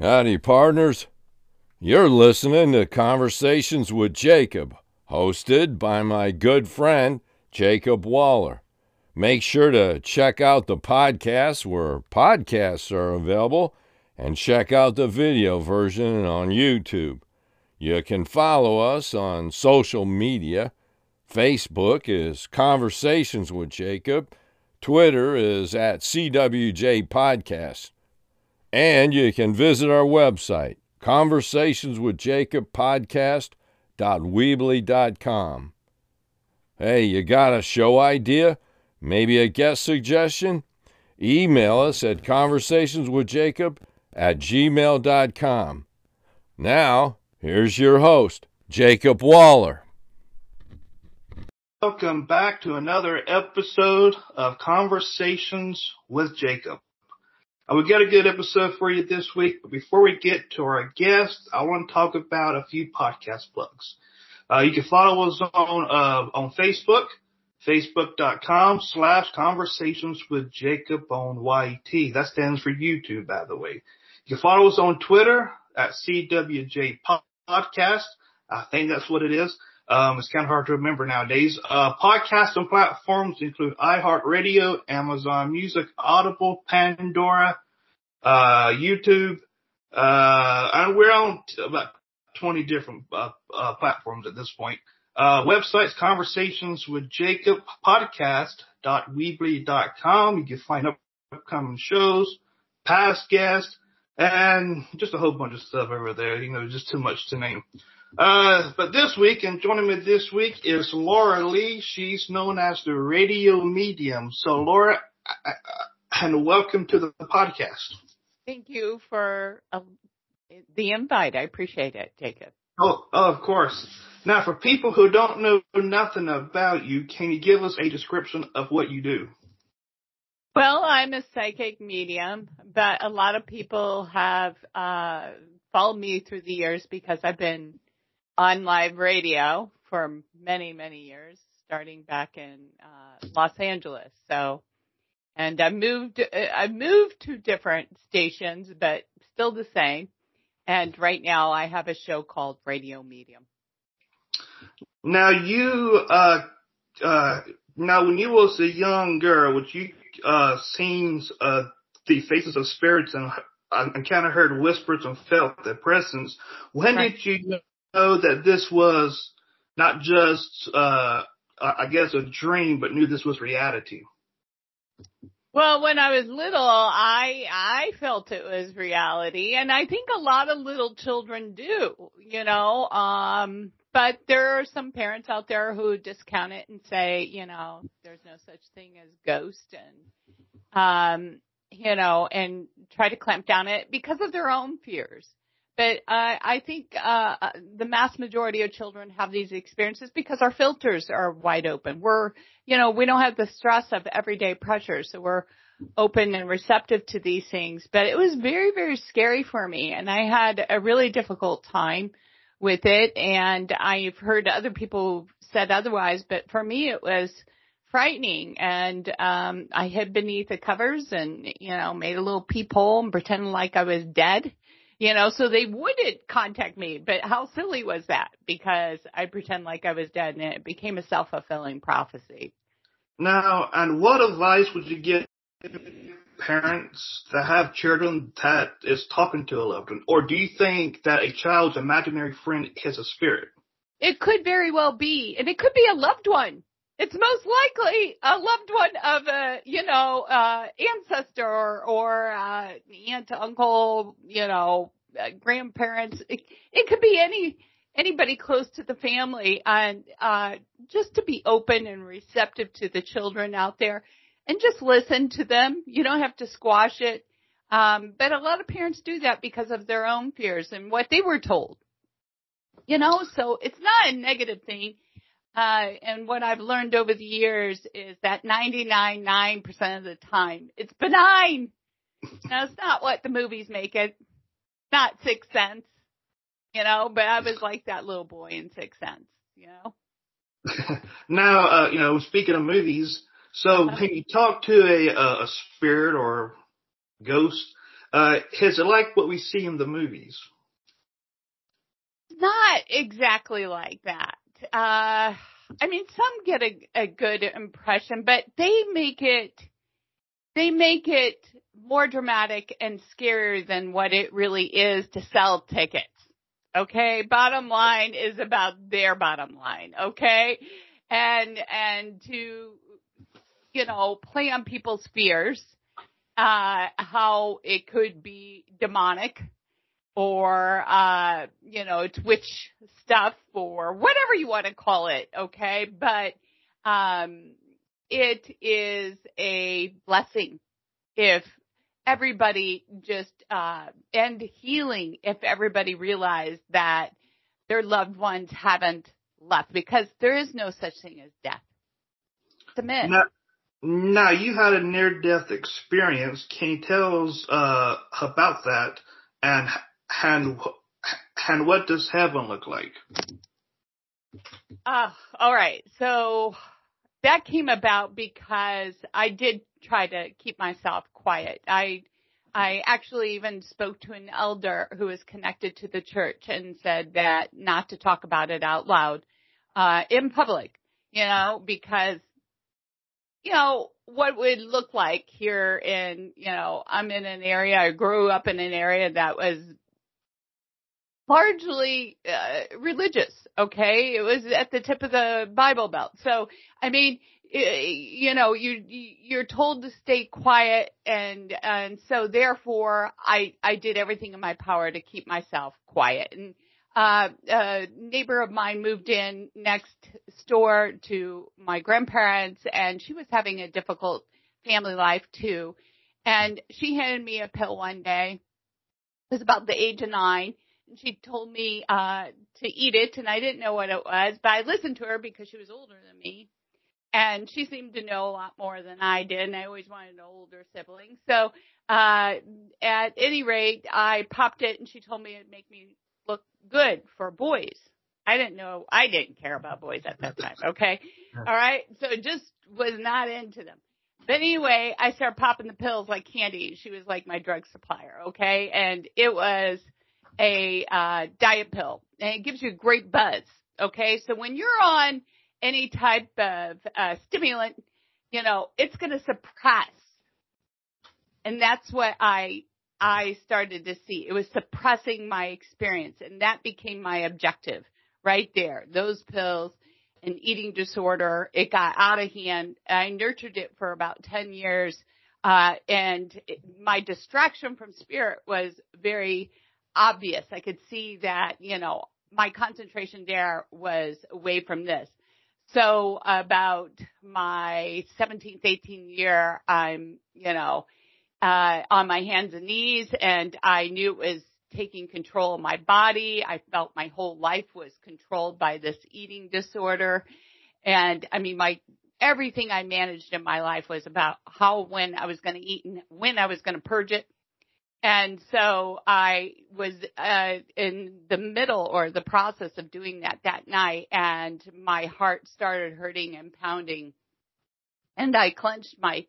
Howdy, partners. You're listening to Conversations with Jacob, hosted by my good friend, Jacob Waller. Make sure to check out the podcast where podcasts are available and check out the video version on YouTube. You can follow us on social media. Facebook is Conversations with Jacob. Twitter is at CWJ Podcast. And you can visit our website, conversationswithjacobpodcast.weebly.com. Hey, you got a show idea? Maybe a guest suggestion? Email us at conversationswithjacob at gmail.com. Now, here's your host, Jacob Waller. Welcome back to another episode of Conversations with Jacob. Uh, we got a good episode for you this week, but before we get to our guest, I want to talk about a few podcast plugs. Uh, you can follow us on, uh, on Facebook, facebook.com slash conversations with Jacob on YT. That stands for YouTube, by the way. You can follow us on Twitter at CWJ Podcast. I think that's what it is. Um, it's kind of hard to remember nowadays. Uh, podcasts and platforms include iHeartRadio, Amazon Music, Audible, Pandora, uh, YouTube, uh, and we're on t- about 20 different, uh, uh, platforms at this point. Uh, websites, conversations with Jacob podcast.weebly.com. You can find upcoming shows, past guests, and just a whole bunch of stuff over there. You know, just too much to name. Uh, but this week, and joining me this week is Laura Lee. She's known as the radio medium. So Laura, and welcome to the podcast. Thank you for uh, the invite. I appreciate it, Jacob. Oh, oh, of course. Now, for people who don't know nothing about you, can you give us a description of what you do? Well, I'm a psychic medium, but a lot of people have uh, followed me through the years because I've been on live radio for many, many years, starting back in uh, Los Angeles. So, and I moved, I moved to different stations, but still the same. And right now I have a show called Radio Medium. Now you, uh, uh, now when you was a young girl, would you, uh, seen, uh, the faces of spirits and, uh, and kind of heard whispers and felt their presence. When right. did you know that this was not just, uh, I guess a dream, but knew this was reality? Well, when I was little, I I felt it was reality, and I think a lot of little children do, you know. Um, but there are some parents out there who discount it and say, you know, there's no such thing as ghost, and um, you know, and try to clamp down it because of their own fears. But uh, I think uh, uh, the mass majority of children have these experiences because our filters are wide open. We're, you know, we don't have the stress of everyday pressure, so we're open and receptive to these things. But it was very, very scary for me, and I had a really difficult time with it. And I've heard other people said otherwise, but for me, it was frightening. And um, I hid beneath the covers and, you know, made a little peephole and pretended like I was dead you know, so they wouldn't contact me. But how silly was that? Because I pretend like I was dead and it became a self fulfilling prophecy. Now, and what advice would you give parents that have children that is talking to a loved one? Or do you think that a child's imaginary friend is a spirit? It could very well be, and it could be a loved one. It's most likely a loved one of a, you know, uh, ancestor or, or, uh, aunt, uncle, you know, uh, grandparents. It, it could be any, anybody close to the family and, uh, just to be open and receptive to the children out there and just listen to them. You don't have to squash it. Um, but a lot of parents do that because of their own fears and what they were told. You know, so it's not a negative thing uh, and what I've learned over the years is that 99.9% of the time it's benign. now it's not what the movies make it. Not Sixth Sense, you know, but I was like that little boy in Sixth Sense, you know. now, uh, you know, speaking of movies, so uh-huh. when you talk to a, a spirit or ghost, Uh, is it like what we see in the movies? Not exactly like that. Uh, I mean, some get a, a good impression, but they make it, they make it more dramatic and scarier than what it really is to sell tickets. Okay. Bottom line is about their bottom line. Okay. And, and to, you know, play on people's fears, uh, how it could be demonic or, uh, you know, Twitch stuff or whatever you want to call it. Okay. But, um, it is a blessing if everybody just, uh, and healing if everybody realized that their loved ones haven't left because there is no such thing as death. It's a myth. Now, now you had a near death experience. Can you tell us, uh, about that and and and what does heaven look like? Uh, all right. So that came about because I did try to keep myself quiet. I I actually even spoke to an elder who is connected to the church and said that not to talk about it out loud uh in public, you know, because you know, what would look like here in, you know, I'm in an area, I grew up in an area that was largely uh, religious. Okay, it was at the tip of the Bible Belt. So, I mean, you know, you you're told to stay quiet, and and so therefore, I I did everything in my power to keep myself quiet. And uh, a neighbor of mine moved in next door to my grandparents, and she was having a difficult family life too. And she handed me a pill one day. It was about the age of nine she told me uh to eat it and I didn't know what it was, but I listened to her because she was older than me. And she seemed to know a lot more than I did, and I always wanted an older sibling. So, uh, at any rate, I popped it, and she told me it'd make me look good for boys. I didn't know, I didn't care about boys at that time, okay? All right? So just was not into them. But anyway, I started popping the pills like candy. She was like my drug supplier, okay? And it was, a uh, diet pill, and it gives you a great buzz. Okay, so when you're on any type of uh, stimulant, you know it's going to suppress, and that's what I I started to see. It was suppressing my experience, and that became my objective right there. Those pills and eating disorder, it got out of hand. I nurtured it for about 10 years. Uh, and it, my distraction from spirit was very obvious. I could see that, you know, my concentration there was away from this. So about my 17th, 18th year, I'm, you know, uh, on my hands and knees and I knew it was taking control of my body. I felt my whole life was controlled by this eating disorder. And I mean, my, everything I managed in my life was about how, when I was going to eat and when I was going to purge it and so I was uh, in the middle or the process of doing that that night, and my heart started hurting and pounding. And I clenched my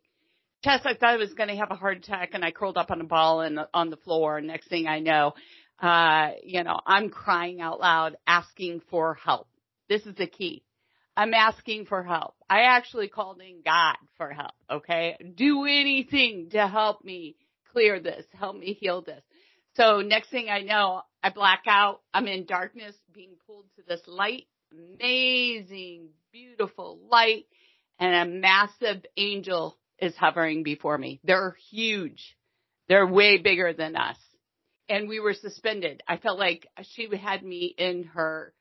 chest. I thought I was going to have a heart attack, and I curled up on a ball and on the floor. And next thing I know, uh, you know, I'm crying out loud, asking for help. This is the key. I'm asking for help. I actually called in God for help. Okay, do anything to help me clear this, help me heal this. So next thing I know, I black out. I'm in darkness being pulled to this light, amazing, beautiful light and a massive angel is hovering before me. They're huge. They're way bigger than us. And we were suspended. I felt like she had me in her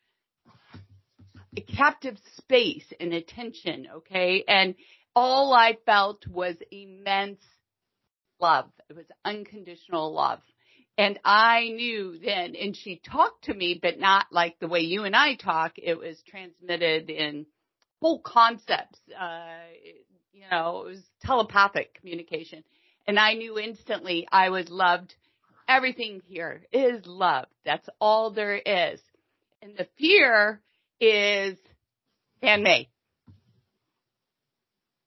captive space and attention. Okay. And all I felt was immense love. It was unconditional love. And I knew then, and she talked to me, but not like the way you and I talk. It was transmitted in whole concepts. Uh, you know, it was telepathic communication. And I knew instantly I was loved. Everything here is love. That's all there is. And the fear is man-made.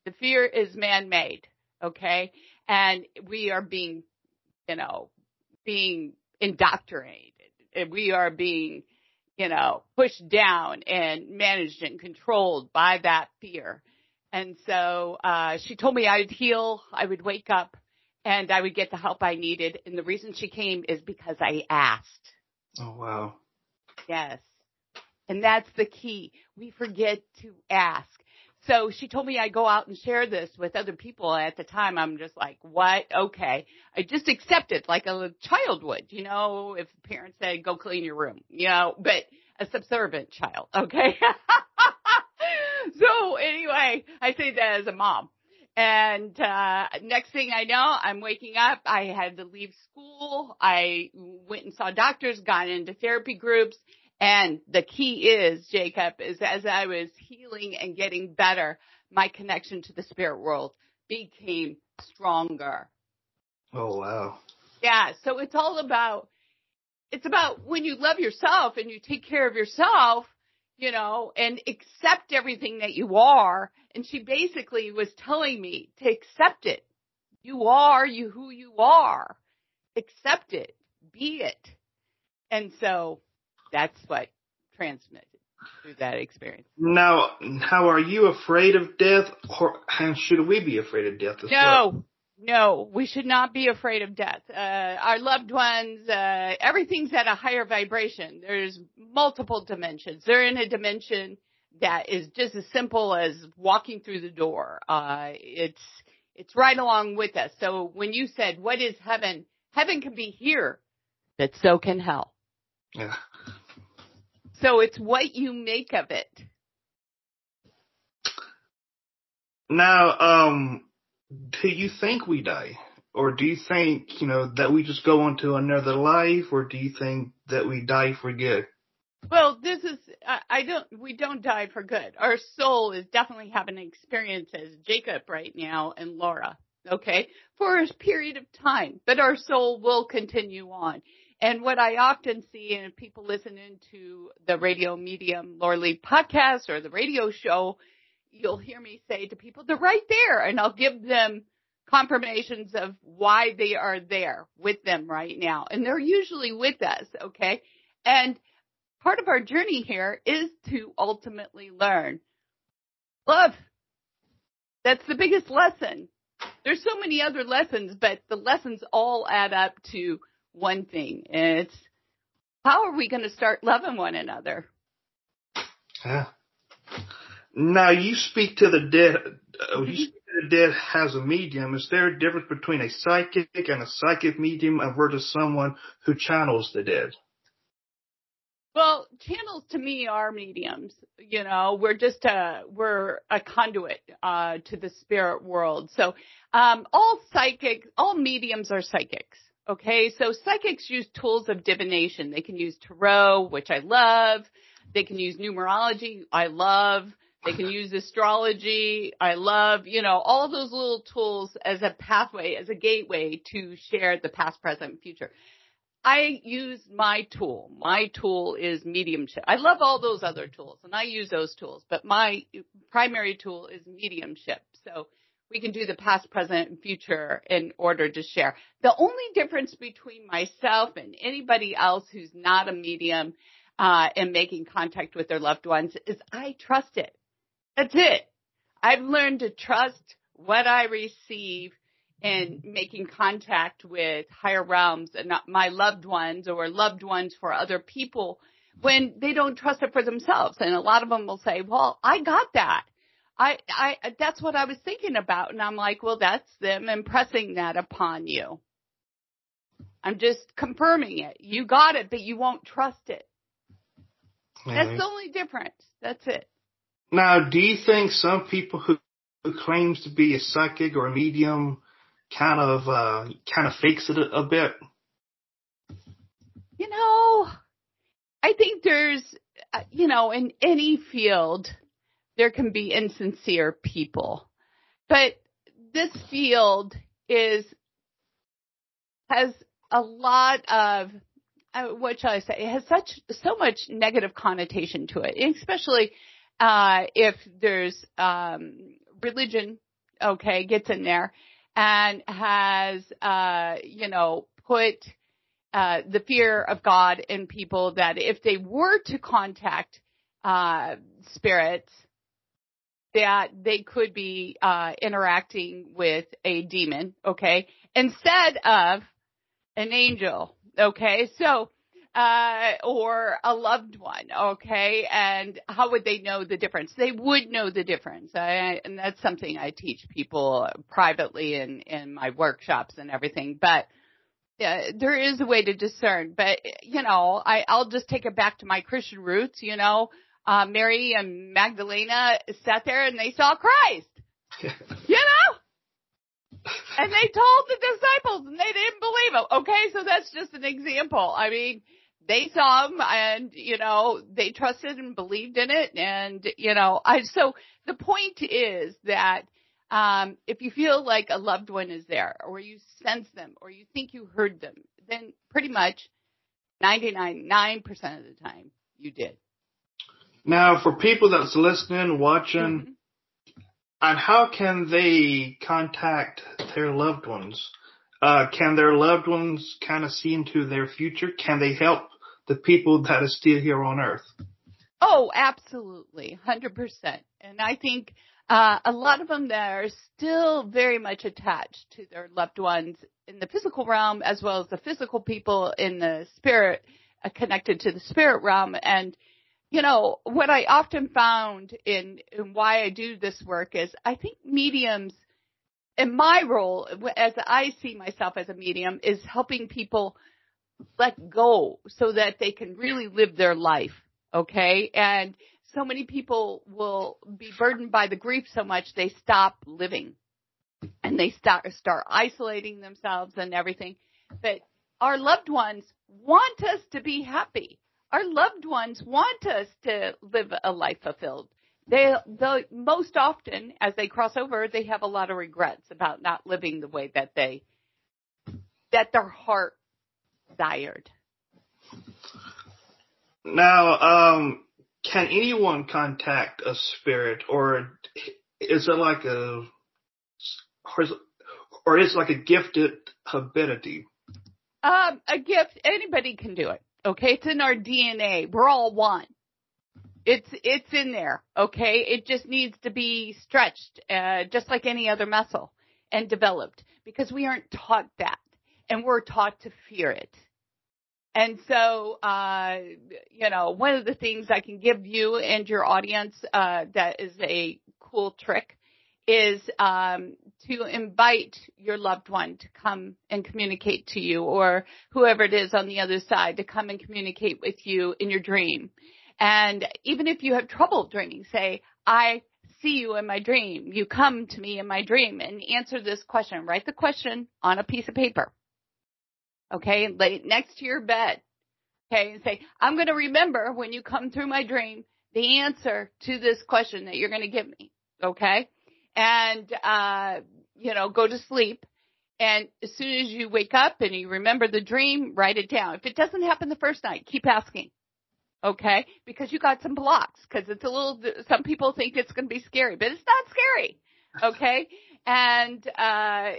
The fear is man-made. Okay and we are being you know, being indoctrinated. We are being, you know, pushed down and managed and controlled by that fear. And so, uh, she told me I'd heal, I would wake up and I would get the help I needed. And the reason she came is because I asked. Oh, wow. Yes. And that's the key. We forget to ask. So she told me I go out and share this with other people. At the time, I'm just like, what? Okay. I just accept it like a child would, you know, if parents say, go clean your room, you know, but a subservient child. Okay. so anyway, I say that as a mom. And uh next thing I know, I'm waking up. I had to leave school. I went and saw doctors, got into therapy groups, and the key is, Jacob, is as I was healing and getting better, my connection to the spirit world became stronger. Oh wow. Yeah, so it's all about it's about when you love yourself and you take care of yourself, you know, and accept everything that you are. And she basically was telling me to accept it. You are you who you are. Accept it. Be it. And so that's what transmitted through that experience. Now, how are you afraid of death, or and should we be afraid of death as no, well? No, we should not be afraid of death. Uh, our loved ones, uh, everything's at a higher vibration. There's multiple dimensions. They're in a dimension that is just as simple as walking through the door. Uh, it's, it's right along with us. So when you said, what is heaven? Heaven can be here, but so can hell. Yeah. So it's what you make of it. Now, um, do you think we die? Or do you think, you know, that we just go on to another life? Or do you think that we die for good? Well, this is, I, I don't, we don't die for good. Our soul is definitely having an experience as Jacob right now and Laura, okay, for a period of time, but our soul will continue on. And what I often see, and people listen into the radio medium Laura Lee podcast or the radio show, you'll hear me say to people, they're right there. And I'll give them confirmations of why they are there with them right now. And they're usually with us. Okay. And part of our journey here is to ultimately learn love. That's the biggest lesson. There's so many other lessons, but the lessons all add up to one thing. It's how are we going to start loving one another? Yeah. Now you speak to the dead. Uh, you speak to the dead as a medium. Is there a difference between a psychic and a psychic medium and versus someone who channels the dead? Well, channels to me are mediums. You know, we're just a we're a conduit uh, to the spirit world. So um, all psychic, all mediums are psychics. Okay, so psychics use tools of divination. They can use tarot, which I love. They can use numerology. I love. They can use astrology. I love, you know, all of those little tools as a pathway, as a gateway to share the past, present, future. I use my tool. My tool is mediumship. I love all those other tools and I use those tools, but my primary tool is mediumship. So we can do the past, present, and future in order to share. The only difference between myself and anybody else who's not a medium uh, and making contact with their loved ones is I trust it. That's it. I've learned to trust what I receive in making contact with higher realms and not my loved ones or loved ones for other people when they don't trust it for themselves. And a lot of them will say, well, I got that. I, I, that's what I was thinking about. And I'm like, well, that's them impressing that upon you. I'm just confirming it. You got it, but you won't trust it. Mm-hmm. That's the only difference. That's it. Now, do you think some people who, who claims to be a psychic or a medium kind of, uh, kind of fakes it a, a bit? You know, I think there's, uh, you know, in any field, there can be insincere people. But this field is, has a lot of, uh, what shall I say, it has such, so much negative connotation to it, especially, uh, if there's, um, religion, okay, gets in there and has, uh, you know, put uh, the fear of God in people that if they were to contact uh, spirits, that they could be uh, interacting with a demon, okay, instead of an angel, okay. So uh, or a loved one, okay? And how would they know the difference? They would know the difference. I, and that's something I teach people privately in, in my workshops and everything. But uh, there is a way to discern. But, you know, I, I'll just take it back to my Christian roots, you know. Uh, Mary and Magdalena sat there and they saw Christ. you know? and they told the disciples and they didn't believe him. Okay, so that's just an example. I mean, they saw him and, you know, they trusted and believed in it. And, you know, I, so the point is that, um, if you feel like a loved one is there or you sense them or you think you heard them, then pretty much 99, 9% of the time you did. Now, for people that's listening, watching, mm-hmm. and how can they contact their loved ones? Uh, can their loved ones kind of see into their future? Can they help the people that are still here on earth. Oh, absolutely. 100%. And I think uh, a lot of them that are still very much attached to their loved ones in the physical realm as well as the physical people in the spirit uh, connected to the spirit realm. And, you know, what I often found in, in why I do this work is I think mediums in my role, as I see myself as a medium, is helping people let go so that they can really live their life. Okay. And so many people will be burdened by the grief so much they stop living and they start, start isolating themselves and everything. But our loved ones want us to be happy. Our loved ones want us to live a life fulfilled. They, the most often, as they cross over, they have a lot of regrets about not living the way that they, that their heart desired. Now, um, can anyone contact a spirit, or is it like a, or is, or is it like a gifted ability? Um, a gift. Anybody can do it. Okay, it's in our DNA. We're all one. It's it's in there. Okay, it just needs to be stretched, uh, just like any other muscle, and developed because we aren't taught that and we're taught to fear it. And so, uh, you know, one of the things I can give you and your audience, uh, that is a cool trick is, um, to invite your loved one to come and communicate to you or whoever it is on the other side to come and communicate with you in your dream. And even if you have trouble dreaming, say, I see you in my dream. You come to me in my dream and answer this question. Write the question on a piece of paper Okay, lay it next to your bed. Okay, and say, I'm going to remember when you come through my dream the answer to this question that you're going to give me. Okay, and uh, you know, go to sleep. And as soon as you wake up and you remember the dream, write it down. If it doesn't happen the first night, keep asking. Okay? Because you got some blocks. Cause it's a little, some people think it's going to be scary, but it's not scary. Okay? And, uh,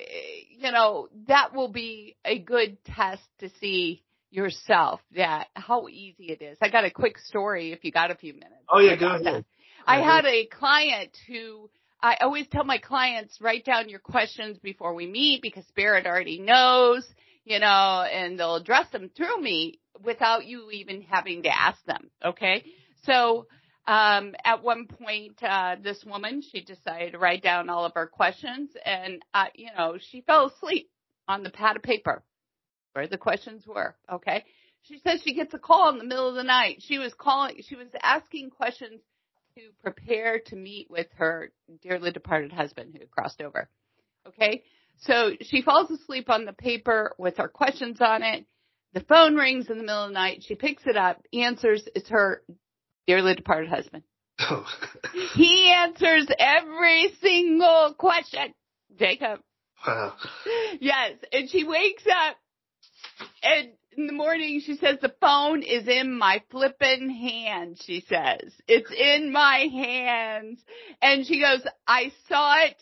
you know, that will be a good test to see yourself that how easy it is. I got a quick story if you got a few minutes. Oh yeah, go ahead. That. I had a client who I always tell my clients write down your questions before we meet because spirit already knows, you know, and they'll address them through me without you even having to ask them. Okay. So um, at one point, uh, this woman, she decided to write down all of her questions and, uh, you know, she fell asleep on the pad of paper where the questions were. Okay. She says she gets a call in the middle of the night. She was calling, she was asking questions to prepare to meet with her dearly departed husband who had crossed over. Okay. So she falls asleep on the paper with her questions on it. The phone rings in the middle of the night. She picks it up, answers. It's her dearly departed husband. Oh. he answers every single question, Jacob. Wow. Yes, and she wakes up and in the morning she says the phone is in my flippin' hand, she says. It's in my hands. And she goes, I saw it.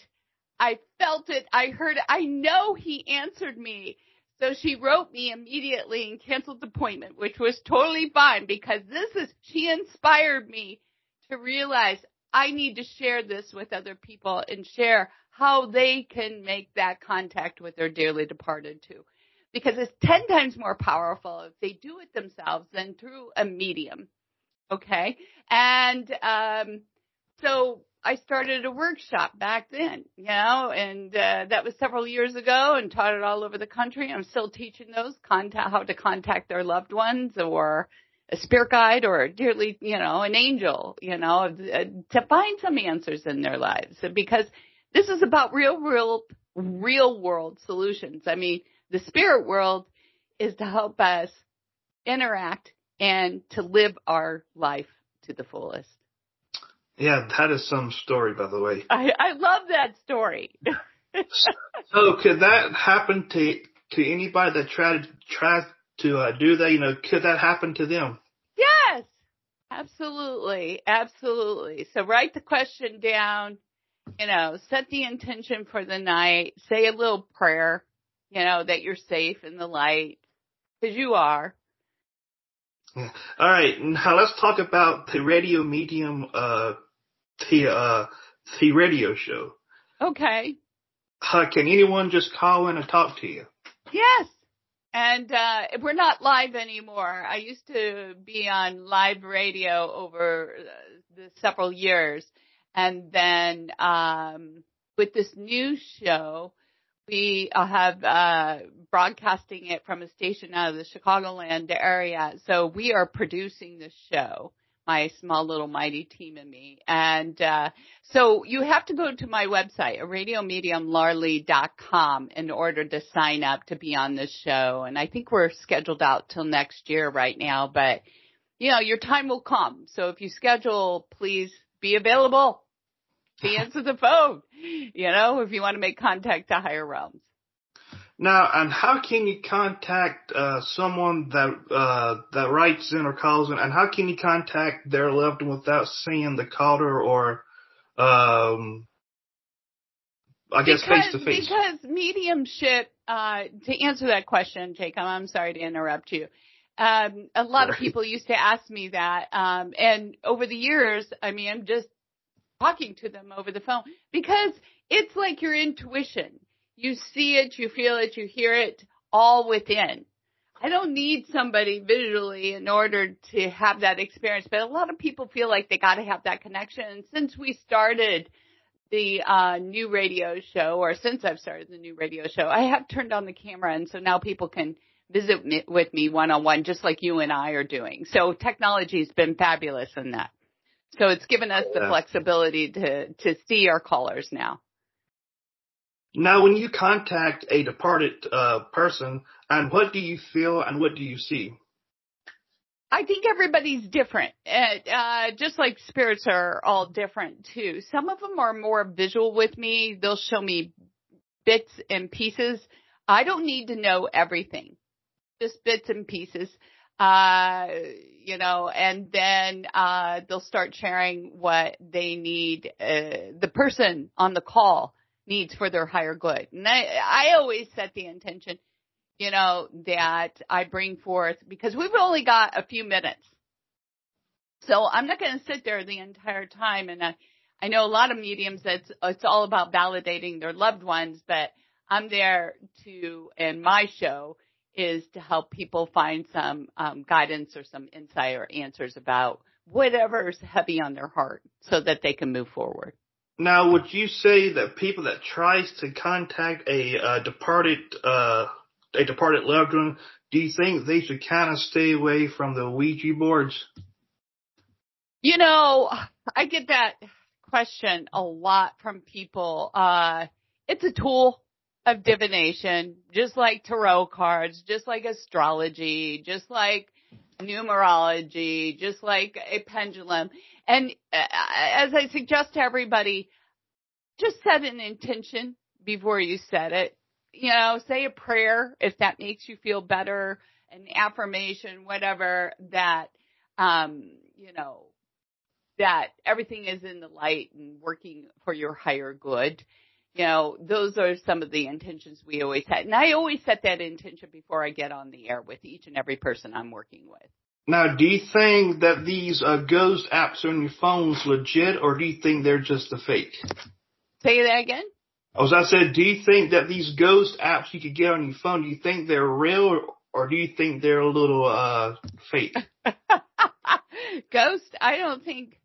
I felt it. I heard it. I know he answered me. So she wrote me immediately and canceled the appointment, which was totally fine because this is, she inspired me to realize I need to share this with other people and share how they can make that contact with their dearly departed too. Because it's 10 times more powerful if they do it themselves than through a medium. Okay. And, um, so I started a workshop back then, you know, and uh, that was several years ago and taught it all over the country. I'm still teaching those contact how to contact their loved ones or a spirit guide or dearly, you know, an angel, you know, uh, to find some answers in their lives because this is about real real, real world solutions. I mean, the spirit world is to help us interact and to live our life to the fullest. Yeah, that is some story, by the way. I, I love that story. so, could that happen to to anybody that tried tries to uh, do that? You know, could that happen to them? Yes, absolutely, absolutely. So, write the question down. You know, set the intention for the night. Say a little prayer. You know that you're safe in the light because you are. All right, now let's talk about the radio medium, uh, the uh, the radio show. Okay. Uh, can anyone just call in and talk to you? Yes. And uh, we're not live anymore. I used to be on live radio over uh, the several years, and then um, with this new show, we have uh, broadcasting it from a station out of the Chicagoland area. So we are producing the show, my small little mighty team and me. And uh, so you have to go to my website, radiomediumlauralee.com, in order to sign up to be on this show. And I think we're scheduled out till next year right now, but you know, your time will come. So if you schedule, please be available to answer the phone, you know, if you want to make contact to higher realms. Now, and how can you contact uh, someone that uh, that writes in or calls in, and how can you contact their loved one without seeing the caller or, um, I guess face to face? Because mediumship, uh, to answer that question, Jacob, I'm sorry to interrupt you. Um, a lot of people used to ask me that, um, and over the years, I mean, I'm just talking to them over the phone because it's like your intuition. You see it, you feel it, you hear it all within. I don't need somebody visually in order to have that experience, but a lot of people feel like they got to have that connection. And since we started the uh, new radio show, or since I've started the new radio show, I have turned on the camera, and so now people can visit me, with me one on one, just like you and I are doing. So technology's been fabulous in that. So it's given us the flexibility to, to see our callers now. Now, when you contact a departed uh, person, and what do you feel and what do you see? I think everybody's different. Uh, just like spirits are all different too. Some of them are more visual with me. They'll show me bits and pieces. I don't need to know everything. Just bits and pieces uh, you know, and then uh, they'll start sharing what they need, uh, the person on the call needs for their higher good. And I, I always set the intention, you know, that I bring forth because we've only got a few minutes. So I'm not going to sit there the entire time. And I, I know a lot of mediums that's, it's all about validating their loved ones, but I'm there to, in my show, is to help people find some um, guidance or some insight or answers about whatever's heavy on their heart so that they can move forward. Now, would you say that people that tries to contact a uh, departed uh, a departed loved one, do you think they should kind of stay away from the Ouija boards? You know, I get that question a lot from people. Uh, it's a tool of divination, just like tarot cards, just like astrology, just like numerology, just like a pendulum. And uh, as I suggest to everybody, just set an intention before you set it. You know, say a prayer if that makes you feel better, an affirmation, whatever that, um, you know, that everything is in the light and working for your higher good you know, those are some of the intentions we always had. And I always set that intention before I get on the air with each and every person I'm working with. Now, do you think that these uh, ghost apps on your phone's legit, or do you think they're just a fake? Say that again. As I said, do you think that these ghost apps you could get on your phone, do you think they're real, or, or do you think they're a little uh fake? ghost? I don't think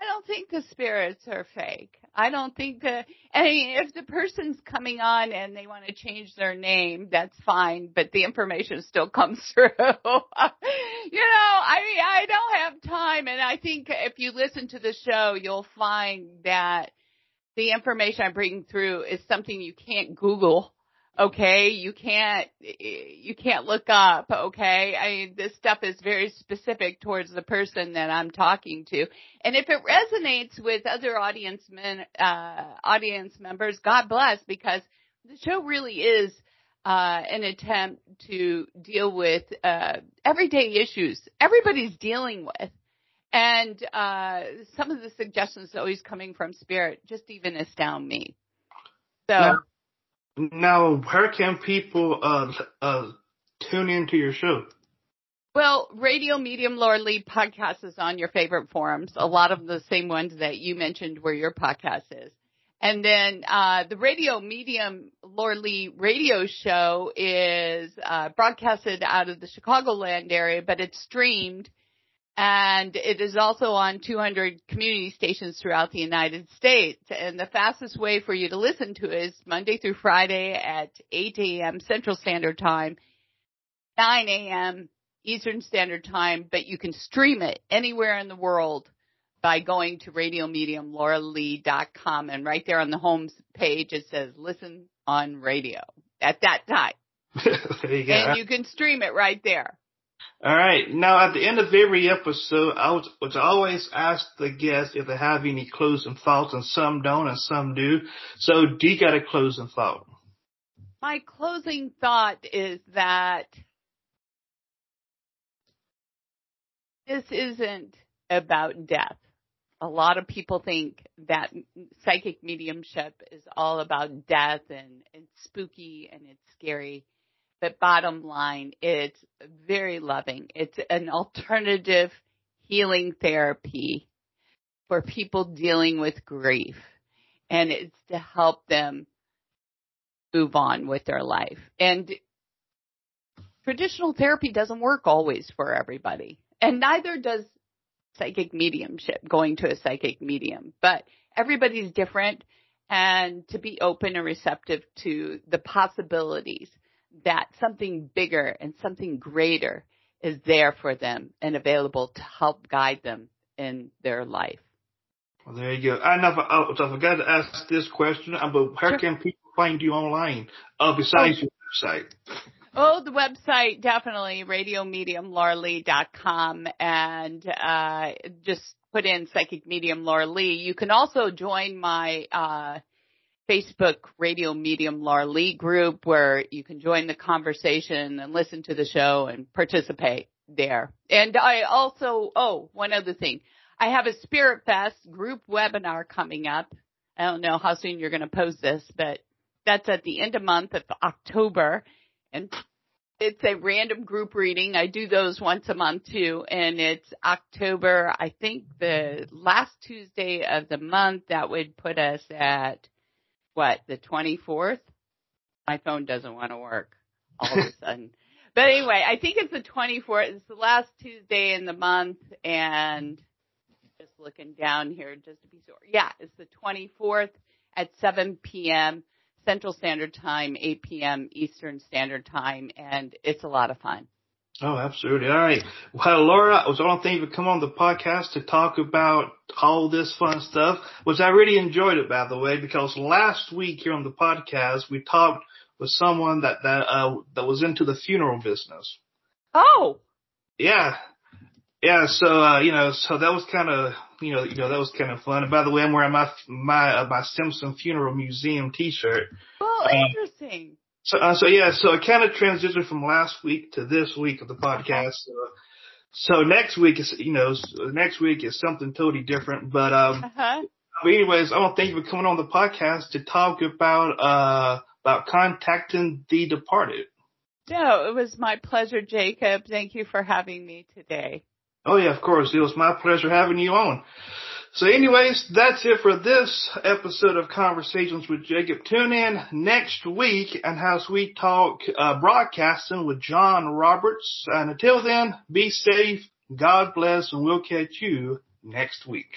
I don't think the spirits are fake. I don't think that, I mean, if the person's coming on and they want to change their name, that's fine, but the information still comes through. you know, I mean, I don't have time and I think if you listen to the show, you'll find that the information I bring through is something you can't Google Okay. You can't, you can't look up. Okay. I mean, this stuff is very specific towards the person that I'm talking to. And if it resonates with other audience men, uh, audience members, God bless because the show really is, uh, an attempt to deal with, uh, everyday issues everybody's dealing with. And, uh, some of the suggestions always coming from spirit just even astound me. So. Yeah now, where can people uh, uh, tune into your show? Well, Radio Medium Laura Lee podcast is on your favorite forums. A lot of the same ones that you mentioned where your podcast is. And then uh, the Radio Medium Laura Lee radio show is uh, broadcasted out of the Chicagoland area, but it's streamed and it is also on 200 community stations throughout the United States. And the fastest way for you to listen to it is Monday through Friday at 8 a.m. Central Standard Time, 9 a.m. Eastern Standard Time, but you can stream it anywhere in the world by going to radiomediumlauralee.com and right there on the home page it says listen on radio at that time. you and you can stream it right there. All right. Now, at the end of every episode, I would, would always ask the guests if they have any closing thoughts, and some don't, and some do. So, do you got a closing thought? My closing thought is that this isn't about death. A lot of people think that psychic mediumship is all about death and it's spooky and it's scary. But bottom line, it's very loving. It's an alternative healing therapy for people dealing with grief. And it's to help them move on with their life. And traditional therapy doesn't work always for everybody. And neither does psychic mediumship, going to a psychic medium. But everybody's different and to be open and receptive to the possibilities that something bigger and something greater is there for them and available to help guide them in their life. Well, there you go. I never, I, forgot to ask this question, uh, but where sure. can people find you online uh, besides oh. your website? Oh, the website definitely radiomediumlauralee.com and uh, just put in psychic medium Laura Lee. You can also join my uh, Facebook radio medium Laura Lee group where you can join the conversation and listen to the show and participate there. And I also, oh, one other thing. I have a Spirit Fest group webinar coming up. I don't know how soon you're going to post this, but that's at the end of month of October. And it's a random group reading. I do those once a month too. And it's October, I think the last Tuesday of the month. That would put us at what, the 24th? My phone doesn't want to work all of a sudden. But anyway, I think it's the 24th. It's the last Tuesday in the month and just looking down here just to be sure. Yeah, it's the 24th at 7 p.m. Central Standard Time, 8 p.m. Eastern Standard Time, and it's a lot of fun. Oh, absolutely. All right. Well, Laura, I was on thing to come on the podcast to talk about all this fun stuff, which I really enjoyed it, by the way, because last week here on the podcast, we talked with someone that, that, uh, that was into the funeral business. Oh. Yeah. Yeah. So, uh, you know, so that was kind of, you know, you know, that was kind of fun. And by the way, I'm wearing my, my, uh, my Simpson Funeral Museum t-shirt. Oh, interesting. So, uh, so yeah, so I kind of transitioned from last week to this week of the podcast. So, so next week is, you know, next week is something totally different, but, um, uh-huh. But anyways, I want to thank you for coming on the podcast to talk about uh about contacting the departed. No, it was my pleasure, Jacob. Thank you for having me today. Oh yeah, of course. It was my pleasure having you on. So anyways, that's it for this episode of Conversations with Jacob. Tune in next week and as we talk uh, broadcasting with John Roberts. And until then, be safe, God bless, and we'll catch you next week.